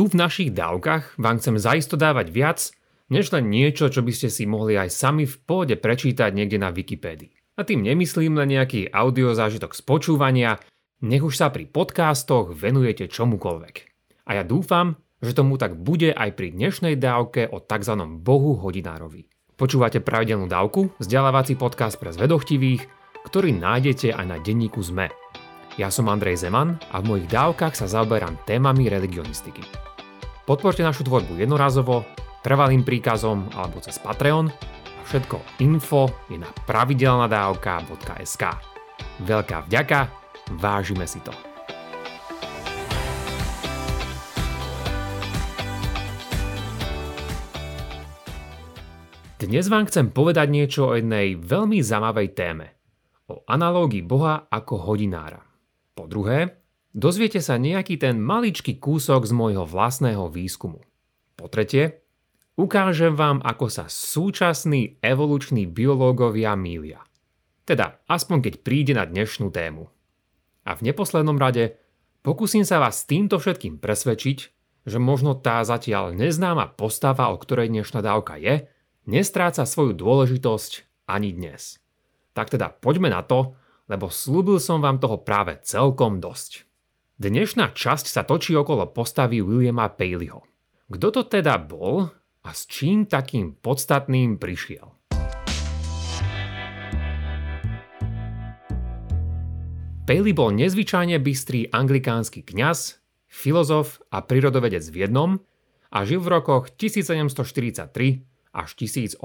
tu v našich dávkach vám chcem zaisto dávať viac, než len niečo, čo by ste si mohli aj sami v pôde prečítať niekde na Wikipédii. A tým nemyslím len nejaký audio zážitok z počúvania, nech už sa pri podcastoch venujete čomukoľvek. A ja dúfam, že tomu tak bude aj pri dnešnej dávke o tzv. bohu hodinárovi. Počúvate pravidelnú dávku, vzdelávací podcast pre zvedochtivých, ktorý nájdete aj na denníku ZME. Ja som Andrej Zeman a v mojich dávkach sa zaoberám témami religionistiky. Podporte našu tvorbu jednorazovo, trvalým príkazom alebo cez Patreon a všetko info je na pravidelnadavka.sk. Veľká vďaka, vážime si to. Dnes vám chcem povedať niečo o jednej veľmi zaujímavej téme. O analógii Boha ako hodinára. Po druhé, dozviete sa nejaký ten maličký kúsok z môjho vlastného výskumu. Po tretie, ukážem vám, ako sa súčasní evoluční biológovia mília. Teda aspoň keď príde na dnešnú tému. A v neposlednom rade pokúsim sa vás týmto všetkým presvedčiť, že možno tá zatiaľ neznáma postava, o ktorej dnešná dávka je, nestráca svoju dôležitosť ani dnes. Tak teda poďme na to lebo slúbil som vám toho práve celkom dosť. Dnešná časť sa točí okolo postavy Williama Paleyho. Kto to teda bol a s čím takým podstatným prišiel? Paley bol nezvyčajne bystrý anglikánsky kňaz, filozof a prírodovedec v jednom a žil v rokoch 1743 až 1805.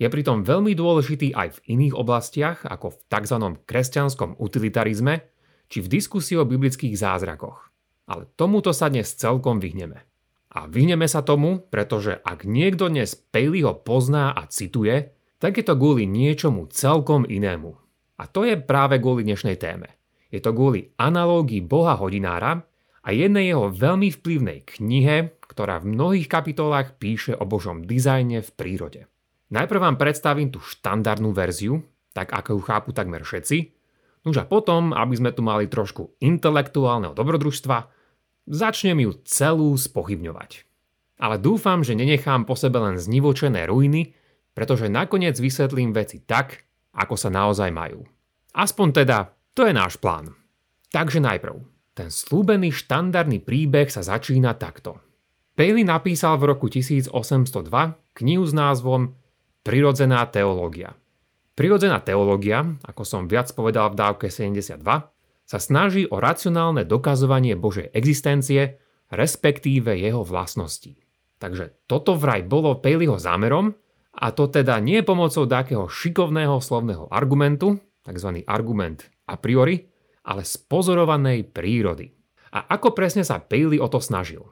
Je pritom veľmi dôležitý aj v iných oblastiach, ako v tzv. kresťanskom utilitarizme, či v diskusii o biblických zázrakoch. Ale tomuto sa dnes celkom vyhneme. A vyhneme sa tomu, pretože ak niekto dnes Paleyho pozná a cituje, tak je to kvôli niečomu celkom inému. A to je práve kvôli dnešnej téme. Je to kvôli analógii boha hodinára a jednej jeho veľmi vplyvnej knihe, ktorá v mnohých kapitolách píše o božom dizajne v prírode. Najprv vám predstavím tú štandardnú verziu, tak ako ju chápu takmer všetci, Nož a potom, aby sme tu mali trošku intelektuálneho dobrodružstva, začnem ju celú spochybňovať. Ale dúfam, že nenechám po sebe len znivočené ruiny, pretože nakoniec vysvetlím veci tak, ako sa naozaj majú. Aspoň teda, to je náš plán. Takže najprv, ten slúbený štandardný príbeh sa začína takto. Paley napísal v roku 1802 knihu s názvom Prirodzená teológia. Prirodzená teológia, ako som viac povedal v dávke 72, sa snaží o racionálne dokazovanie Božej existencie, respektíve jeho vlastností. Takže toto vraj bolo Paleyho zámerom, a to teda nie pomocou takého šikovného slovného argumentu, tzv. argument a priori, ale z pozorovanej prírody. A ako presne sa Paley o to snažil?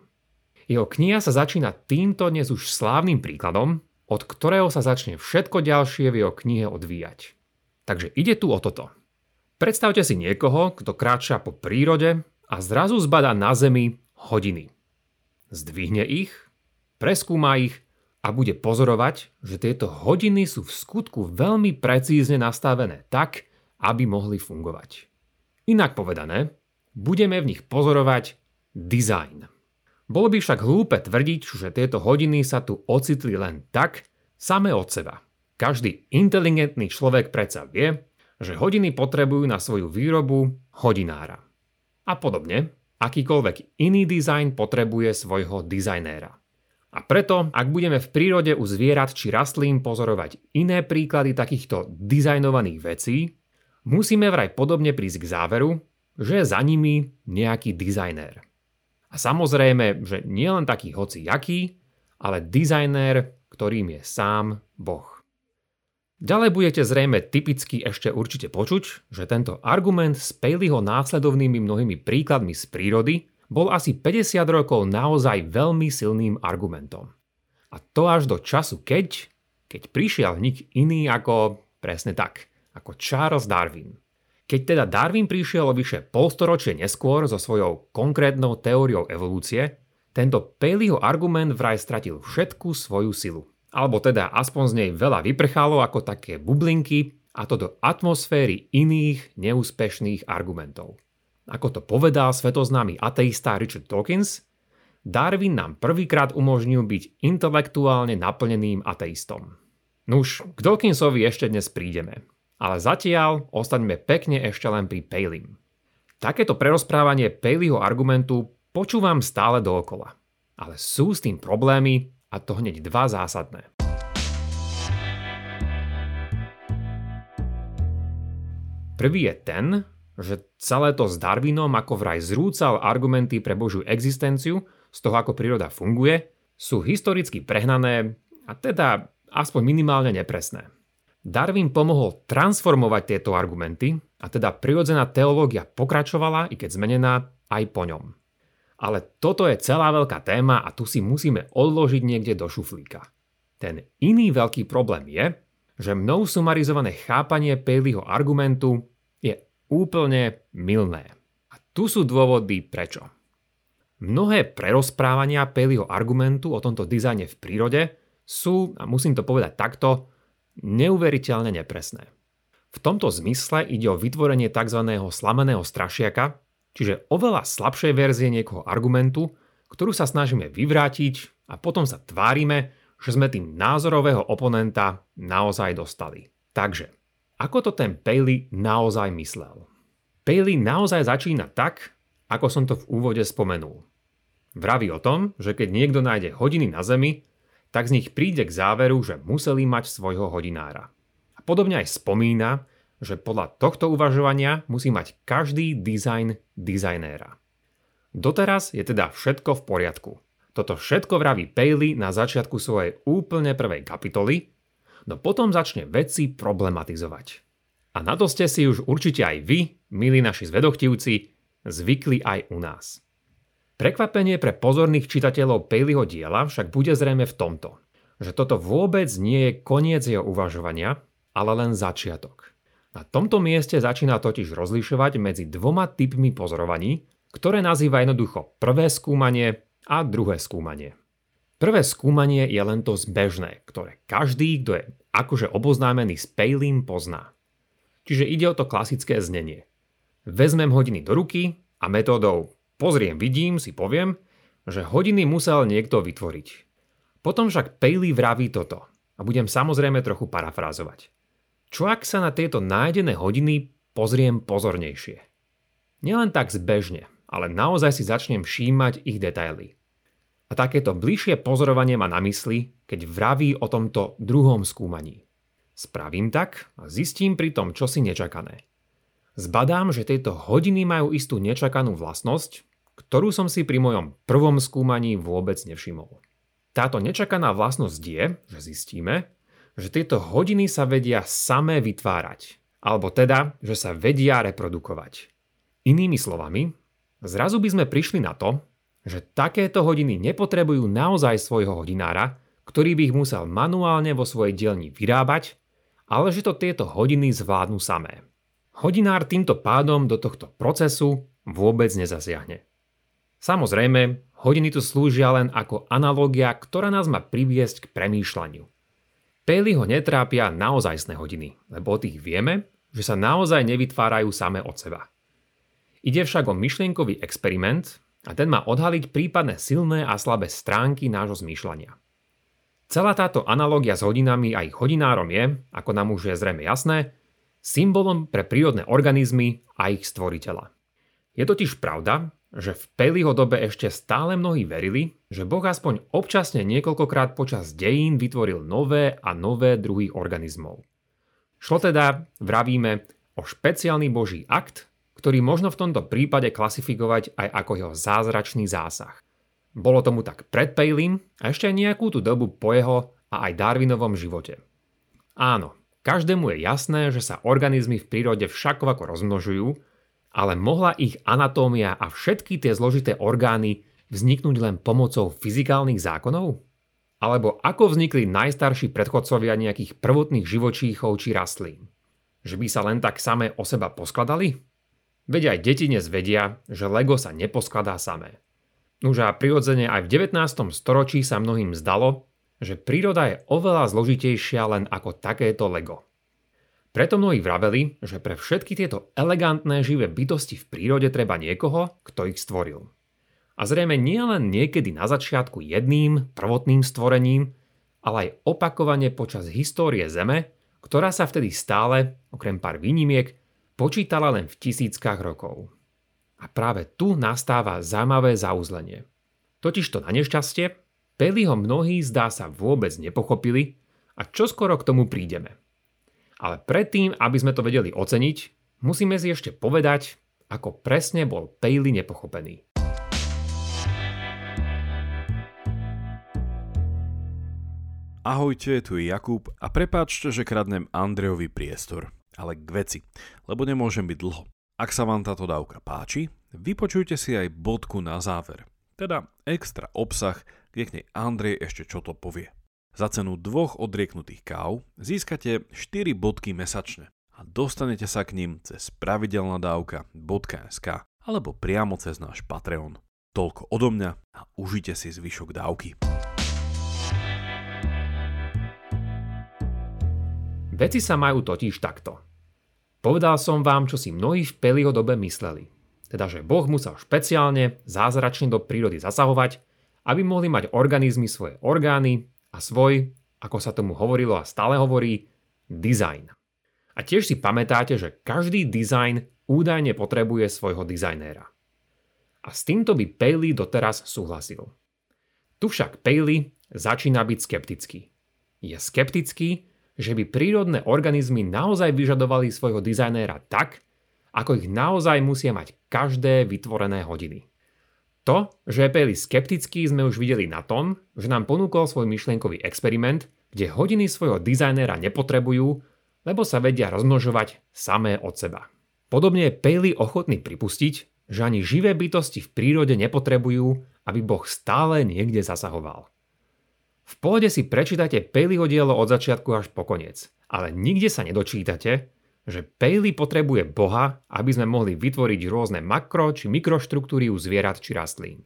Jeho kniha sa začína týmto dnes už slávnym príkladom, od ktorého sa začne všetko ďalšie v jeho knihe odvíjať. Takže ide tu o toto. Predstavte si niekoho, kto kráča po prírode a zrazu zbada na zemi hodiny. Zdvihne ich, preskúma ich a bude pozorovať, že tieto hodiny sú v skutku veľmi precízne nastavené tak, aby mohli fungovať. Inak povedané, budeme v nich pozorovať design. Bolo by však hlúpe tvrdiť, že tieto hodiny sa tu ocitli len tak, same od seba. Každý inteligentný človek predsa vie, že hodiny potrebujú na svoju výrobu hodinára. A podobne, akýkoľvek iný dizajn potrebuje svojho dizajnéra. A preto, ak budeme v prírode u zvierat či rastlín pozorovať iné príklady takýchto dizajnovaných vecí, musíme vraj podobne prísť k záveru, že za nimi nejaký dizajnér. A samozrejme, že nie len taký hoci jaký, ale dizajnér, ktorým je sám Boh. Ďalej budete zrejme typicky ešte určite počuť, že tento argument s Paleyho následovnými mnohými príkladmi z prírody bol asi 50 rokov naozaj veľmi silným argumentom. A to až do času, keď, keď prišiel nik iný ako presne tak, ako Charles Darwin. Keď teda Darwin prišiel o vyše polstoročie neskôr so svojou konkrétnou teóriou evolúcie, tento Paleyho argument vraj stratil všetku svoju silu. Alebo teda aspoň z nej veľa vyprchalo ako také bublinky a to do atmosféry iných neúspešných argumentov. Ako to povedal svetoznámy ateista Richard Dawkins, Darwin nám prvýkrát umožnil byť intelektuálne naplneným ateistom. Nuž, k Dawkinsovi ešte dnes prídeme, ale zatiaľ ostaňme pekne ešte len pri Palin. Takéto prerozprávanie Paleyho argumentu počúvam stále dookola. Ale sú s tým problémy a to hneď dva zásadné. Prvý je ten, že celé to s Darwinom ako vraj zrúcal argumenty pre Božiu existenciu z toho, ako príroda funguje, sú historicky prehnané a teda aspoň minimálne nepresné. Darwin pomohol transformovať tieto argumenty a teda prirodzená teológia pokračovala, i keď zmenená, aj po ňom. Ale toto je celá veľká téma a tu si musíme odložiť niekde do šuflíka. Ten iný veľký problém je, že mnou sumarizované chápanie Paleyho argumentu je úplne milné. A tu sú dôvody prečo. Mnohé prerozprávania Paleyho argumentu o tomto dizajne v prírode sú, a musím to povedať takto, neuveriteľne nepresné. V tomto zmysle ide o vytvorenie tzv. slameného strašiaka, čiže oveľa slabšej verzie niekoho argumentu, ktorú sa snažíme vyvrátiť a potom sa tvárime, že sme tým názorového oponenta naozaj dostali. Takže, ako to ten Paley naozaj myslel? Paley naozaj začína tak, ako som to v úvode spomenul. Vraví o tom, že keď niekto nájde hodiny na Zemi, tak z nich príde k záveru, že museli mať svojho hodinára. A podobne aj spomína, že podľa tohto uvažovania musí mať každý dizajn dizajnéra. Doteraz je teda všetko v poriadku. Toto všetko vraví Paley na začiatku svojej úplne prvej kapitoly, no potom začne veci problematizovať. A na to ste si už určite aj vy, milí naši zvedochtivci, zvykli aj u nás. Prekvapenie pre pozorných čitateľov Paleyho diela však bude zrejme v tomto, že toto vôbec nie je koniec jeho uvažovania, ale len začiatok. Na tomto mieste začína totiž rozlišovať medzi dvoma typmi pozorovaní, ktoré nazýva jednoducho prvé skúmanie a druhé skúmanie. Prvé skúmanie je len to zbežné, ktoré každý, kto je akože oboznámený s Paleym, pozná. Čiže ide o to klasické znenie. Vezmem hodiny do ruky a metódou pozriem, vidím, si poviem, že hodiny musel niekto vytvoriť. Potom však Paley vraví toto a budem samozrejme trochu parafrázovať. Čo ak sa na tieto nájdené hodiny pozriem pozornejšie? Nielen tak zbežne, ale naozaj si začnem všímať ich detaily. A takéto bližšie pozorovanie má na mysli, keď vraví o tomto druhom skúmaní. Spravím tak a zistím pri tom čosi nečakané. Zbadám, že tieto hodiny majú istú nečakanú vlastnosť, ktorú som si pri mojom prvom skúmaní vôbec nevšimol. Táto nečakaná vlastnosť je, že zistíme, že tieto hodiny sa vedia samé vytvárať, alebo teda, že sa vedia reprodukovať. Inými slovami, zrazu by sme prišli na to, že takéto hodiny nepotrebujú naozaj svojho hodinára, ktorý by ich musel manuálne vo svojej dielni vyrábať, ale že to tieto hodiny zvládnu samé. Hodinár týmto pádom do tohto procesu vôbec nezasiahne. Samozrejme, hodiny tu slúžia len ako analogia, ktorá nás má priviesť k premýšľaniu. Paley ho netrápia naozajstné hodiny, lebo o tých vieme, že sa naozaj nevytvárajú samé od seba. Ide však o myšlienkový experiment a ten má odhaliť prípadné silné a slabé stránky nášho zmýšľania. Celá táto analogia s hodinami a ich hodinárom je, ako nám už je zrejme jasné, symbolom pre prírodné organizmy a ich stvoriteľa. Je totiž pravda, že v Pelího dobe ešte stále mnohí verili, že Boh aspoň občasne niekoľkokrát počas dejín vytvoril nové a nové druhy organizmov. Šlo teda, vravíme, o špeciálny Boží akt, ktorý možno v tomto prípade klasifikovať aj ako jeho zázračný zásah. Bolo tomu tak pred Palin a ešte aj nejakú tú dobu po jeho a aj Darwinovom živote. Áno, každému je jasné, že sa organizmy v prírode všakovako rozmnožujú ale mohla ich anatómia a všetky tie zložité orgány vzniknúť len pomocou fyzikálnych zákonov? Alebo ako vznikli najstarší predchodcovia nejakých prvotných živočíchov či rastlín? Že by sa len tak samé o seba poskladali? Veď aj deti dnes vedia, že Lego sa neposkladá samé. Už a prirodzene aj v 19. storočí sa mnohým zdalo, že príroda je oveľa zložitejšia len ako takéto Lego. Preto mnohí vraveli, že pre všetky tieto elegantné živé bytosti v prírode treba niekoho, kto ich stvoril. a zrejme nie len niekedy na začiatku jedným prvotným stvorením, ale aj opakovane počas histórie Zeme, ktorá sa vtedy stále, okrem pár výnimiek, počítala len v tisíckach rokov. A práve tu nastáva zaujímavé zauzlenie. Totižto na nešťastie, Peliho mnohí zdá sa vôbec nepochopili a čo skoro k tomu prídeme. Ale predtým, aby sme to vedeli oceniť, musíme si ešte povedať, ako presne bol Paley nepochopený. Ahojte, tu je Jakub a prepáčte, že kradnem Andrejovi priestor. Ale k veci, lebo nemôžem byť dlho. Ak sa vám táto dávka páči, vypočujte si aj bodku na záver. Teda extra obsah, kde k nej Andrej ešte čo to povie. Za cenu dvoch odrieknutých káv získate 4 bodky mesačne a dostanete sa k ním cez pravidelnadavka.sk alebo priamo cez náš Patreon. Toľko odo mňa a užite si zvyšok dávky. Veci sa majú totiž takto. Povedal som vám, čo si mnohí v Peliho dobe mysleli. Teda, že Boh musel špeciálne, zázračne do prírody zasahovať, aby mohli mať organizmy svoje orgány a svoj, ako sa tomu hovorilo a stále hovorí, design. A tiež si pamätáte, že každý design údajne potrebuje svojho dizajnéra. A s týmto by Paley doteraz súhlasil. Tu však Paley začína byť skeptický. Je skeptický, že by prírodné organizmy naozaj vyžadovali svojho dizajnéra tak, ako ich naozaj musia mať každé vytvorené hodiny. To, že je Paley skeptický, sme už videli na tom, že nám ponúkol svoj myšlienkový experiment, kde hodiny svojho dizajnéra nepotrebujú, lebo sa vedia rozmnožovať samé od seba. Podobne je Paley ochotný pripustiť, že ani živé bytosti v prírode nepotrebujú, aby Boh stále niekde zasahoval. V pohode si prečítate Paleyho dielo od začiatku až po koniec, ale nikde sa nedočítate, že Paley potrebuje Boha, aby sme mohli vytvoriť rôzne makro či mikroštruktúry u zvierat či rastlín.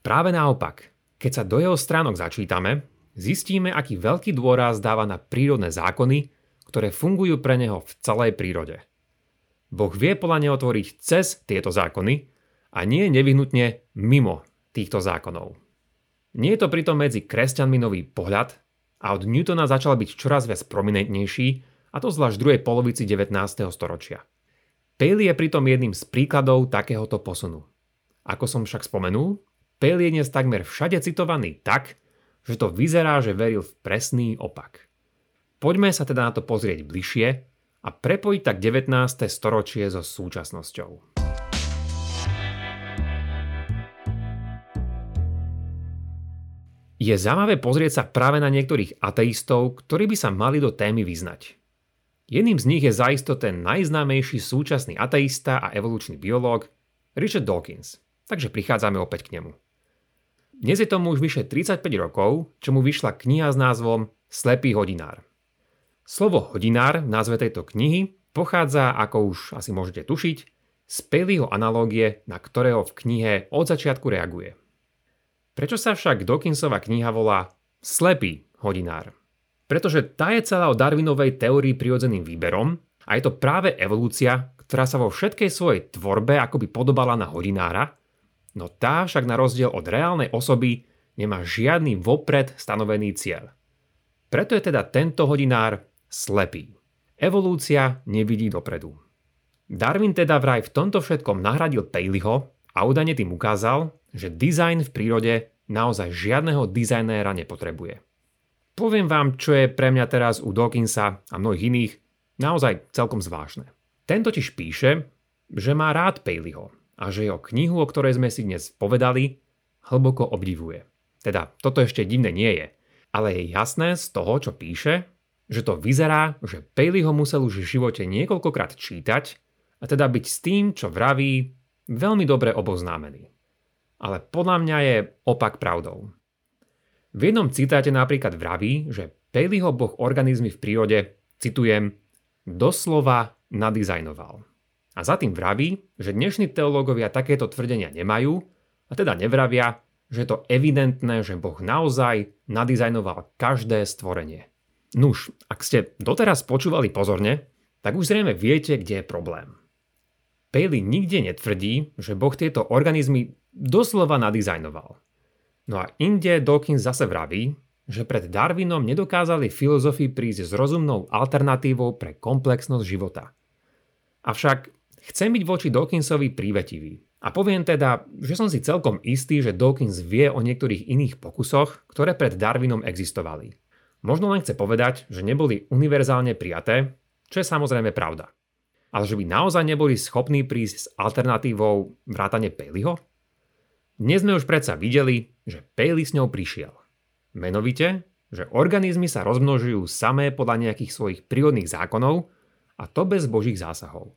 Práve naopak, keď sa do jeho stránok začítame, zistíme, aký veľký dôraz dáva na prírodné zákony, ktoré fungujú pre neho v celej prírode. Boh vie podľa neho cez tieto zákony a nie nevyhnutne mimo týchto zákonov. Nie je to pritom medzi kresťanmi nový pohľad a od Newtona začal byť čoraz viac prominentnejší, a to zvlášť v druhej polovici 19. storočia. Paley je pritom jedným z príkladov takéhoto posunu. Ako som však spomenul, Paley je dnes takmer všade citovaný tak, že to vyzerá, že veril v presný opak. Poďme sa teda na to pozrieť bližšie a prepojiť tak 19. storočie so súčasnosťou. Je zaujímavé pozrieť sa práve na niektorých ateistov, ktorí by sa mali do témy vyznať. Jedným z nich je zaisto ten najznámejší súčasný ateista a evolučný biológ Richard Dawkins, takže prichádzame opäť k nemu. Dnes je tomu už vyše 35 rokov, čo mu vyšla kniha s názvom Slepý hodinár. Slovo hodinár v názve tejto knihy pochádza, ako už asi môžete tušiť, z Paleyho analógie, na ktorého v knihe od začiatku reaguje. Prečo sa však Dawkinsova kniha volá Slepý hodinár? Pretože tá je celá o Darwinovej teórii prirodzeným výberom a je to práve evolúcia, ktorá sa vo všetkej svojej tvorbe akoby podobala na hodinára, no tá však na rozdiel od reálnej osoby nemá žiadny vopred stanovený cieľ. Preto je teda tento hodinár slepý. Evolúcia nevidí dopredu. Darwin teda vraj v tomto všetkom nahradil Paleyho a údajne tým ukázal, že dizajn v prírode naozaj žiadneho dizajnéra nepotrebuje. Poviem vám, čo je pre mňa teraz u Dawkinsa a mnohých iných naozaj celkom zvláštne. Ten totiž píše, že má rád Paleyho a že jeho knihu, o ktorej sme si dnes povedali, hlboko obdivuje. Teda toto ešte divné nie je, ale je jasné z toho, čo píše, že to vyzerá, že Paleyho musel už v živote niekoľkokrát čítať a teda byť s tým, čo vraví, veľmi dobre oboznámený ale podľa mňa je opak pravdou. V jednom citáte napríklad vraví, že Paleyho boh organizmy v prírode, citujem, doslova nadizajnoval. A za tým vraví, že dnešní teológovia takéto tvrdenia nemajú, a teda nevravia, že je to evidentné, že Boh naozaj nadizajnoval každé stvorenie. Nuž, ak ste doteraz počúvali pozorne, tak už zrejme viete, kde je problém. Paley nikde netvrdí, že Boh tieto organizmy doslova nadizajnoval. No a inde Dawkins zase vraví, že pred Darwinom nedokázali filozofi prísť s rozumnou alternatívou pre komplexnosť života. Avšak chcem byť voči Dawkinsovi prívetivý. A poviem teda, že som si celkom istý, že Dawkins vie o niektorých iných pokusoch, ktoré pred Darwinom existovali. Možno len chce povedať, že neboli univerzálne prijaté, čo je samozrejme pravda. Ale že by naozaj neboli schopní prísť s alternatívou vrátane Paleyho? Dnes sme už predsa videli, že Paley s ňou prišiel. Menovite, že organizmy sa rozmnožujú samé podľa nejakých svojich prírodných zákonov a to bez božích zásahov.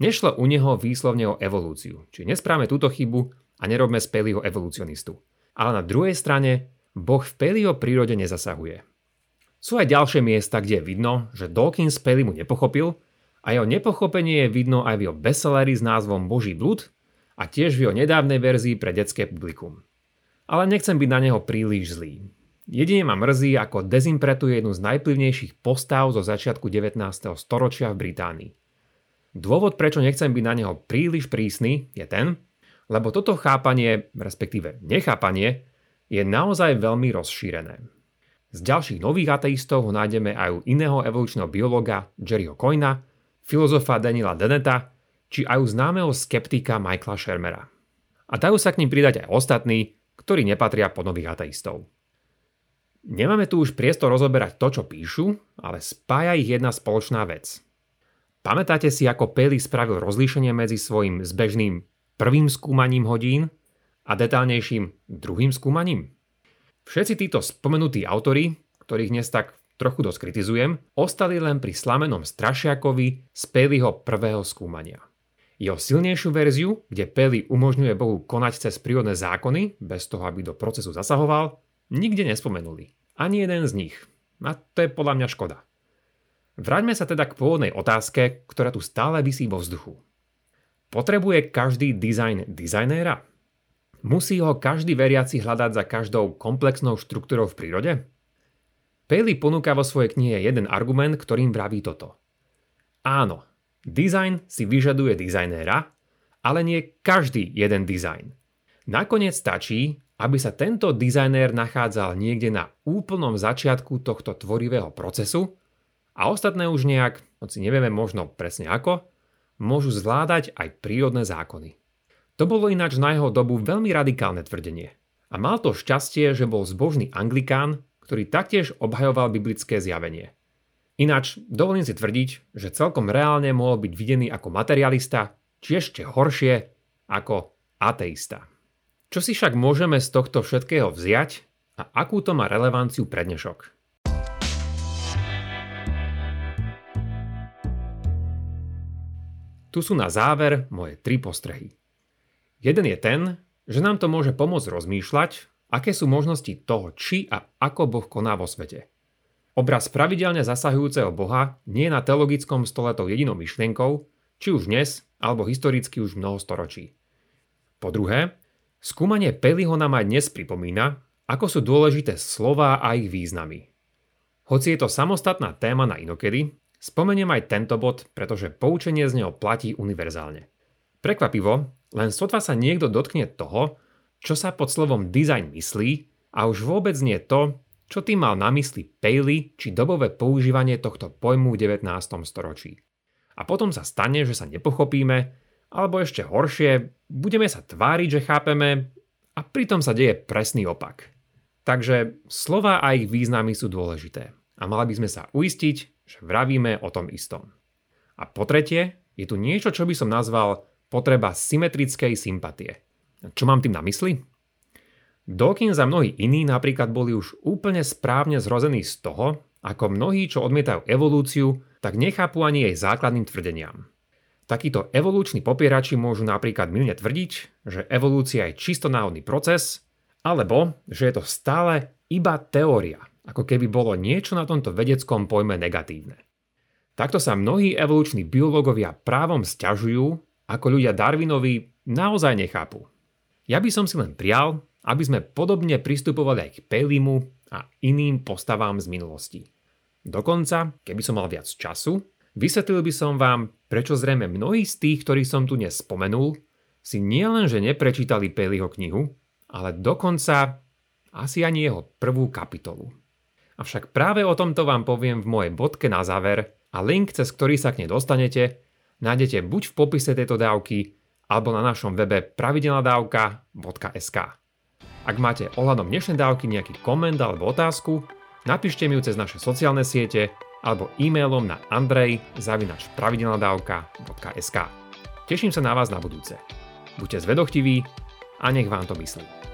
Nešlo u neho výslovne o evolúciu, či nesprávame túto chybu a nerobme z Paleyho evolucionistu. Ale na druhej strane, Boh v Paleyho prírode nezasahuje. Sú aj ďalšie miesta, kde je vidno, že Dawkins Paley mu nepochopil a jeho nepochopenie je vidno aj v jeho bestselleri s názvom Boží blud, a tiež v jeho nedávnej verzii pre detské publikum. Ale nechcem byť na neho príliš zlý. Jedine ma mrzí, ako dezimpretuje jednu z najplivnejších postav zo začiatku 19. storočia v Británii. Dôvod, prečo nechcem byť na neho príliš prísny, je ten, lebo toto chápanie, respektíve nechápanie, je naozaj veľmi rozšírené. Z ďalších nových ateistov ho nájdeme aj u iného evolučného biologa Jerryho Coyna, filozofa Daniela Deneta či aj u známeho skeptika Michaela Shermera. A dajú sa k ním pridať aj ostatní, ktorí nepatria pod nových ateistov. Nemáme tu už priestor rozoberať to, čo píšu, ale spája ich jedna spoločná vec. Pamätáte si, ako Paley spravil rozlíšenie medzi svojim zbežným prvým skúmaním hodín a detálnejším druhým skúmaním? Všetci títo spomenutí autory, ktorých dnes tak trochu dosť kritizujem, ostali len pri slamenom Strašiakovi z Paleyho prvého skúmania. Jeho silnejšiu verziu, kde Peli umožňuje Bohu konať cez prírodné zákony, bez toho, aby do procesu zasahoval, nikde nespomenuli. Ani jeden z nich. A to je podľa mňa škoda. Vráťme sa teda k pôvodnej otázke, ktorá tu stále vysí vo vzduchu. Potrebuje každý dizajn dizajnéra? Musí ho každý veriaci hľadať za každou komplexnou štruktúrou v prírode? Paley ponúka vo svojej knihe jeden argument, ktorým vraví toto. Áno, Design si vyžaduje dizajnéra, ale nie každý jeden dizajn. Nakoniec stačí, aby sa tento dizajnér nachádzal niekde na úplnom začiatku tohto tvorivého procesu a ostatné už nejak, hoci nevieme možno presne ako, môžu zvládať aj prírodné zákony. To bolo ináč na jeho dobu veľmi radikálne tvrdenie. A mal to šťastie, že bol zbožný anglikán, ktorý taktiež obhajoval biblické zjavenie. Ináč, dovolím si tvrdiť, že celkom reálne mohol byť videný ako materialista, či ešte horšie, ako ateista. Čo si však môžeme z tohto všetkého vziať a akú to má relevanciu pre dnešok? Tu sú na záver moje tri postrehy. Jeden je ten, že nám to môže pomôcť rozmýšľať, aké sú možnosti toho, či a ako Boh koná vo svete – Obraz pravidelne zasahujúceho Boha nie je na teologickom stole tou jedinou myšlienkou, či už dnes, alebo historicky už mnoho storočí. Po druhé, skúmanie Peliho nám dnes pripomína, ako sú dôležité slova a ich významy. Hoci je to samostatná téma na inokedy, spomeniem aj tento bod, pretože poučenie z neho platí univerzálne. Prekvapivo, len sotva sa niekto dotkne toho, čo sa pod slovom design myslí a už vôbec nie to, čo tým mal na mysli Paley či dobové používanie tohto pojmu v 19. storočí? A potom sa stane, že sa nepochopíme, alebo ešte horšie, budeme sa tváriť, že chápeme a pritom sa deje presný opak. Takže slova a ich významy sú dôležité a mali by sme sa uistiť, že vravíme o tom istom. A po tretie, je tu niečo, čo by som nazval potreba symetrickej sympatie. Čo mám tým na mysli? Dawkins a mnohí iní napríklad boli už úplne správne zrození z toho, ako mnohí, čo odmietajú evolúciu, tak nechápu ani jej základným tvrdeniam. Takíto evolúční popierači môžu napríklad milne tvrdiť, že evolúcia je čisto náhodný proces, alebo že je to stále iba teória, ako keby bolo niečo na tomto vedeckom pojme negatívne. Takto sa mnohí evoluční biológovia právom sťažujú, ako ľudia Darwinovi naozaj nechápu. Ja by som si len prial, aby sme podobne pristupovali aj k Pelimu a iným postavám z minulosti. Dokonca, keby som mal viac času, vysvetlil by som vám, prečo zrejme mnohí z tých, ktorí som tu dnes spomenul, si nielenže neprečítali Paleyho knihu, ale dokonca asi ani jeho prvú kapitolu. Avšak práve o tomto vám poviem v mojej bodke na záver a link, cez ktorý sa k nej dostanete, nájdete buď v popise tejto dávky, alebo na našom webe pravidelnadavka.sk. Ak máte ohľadom dnešnej dávky nejaký koment alebo otázku, napíšte mi ju cez naše sociálne siete alebo e-mailom na andrej.pravidelnadavka.sk. Teším sa na vás na budúce. Buďte zvedochtiví a nech vám to myslí.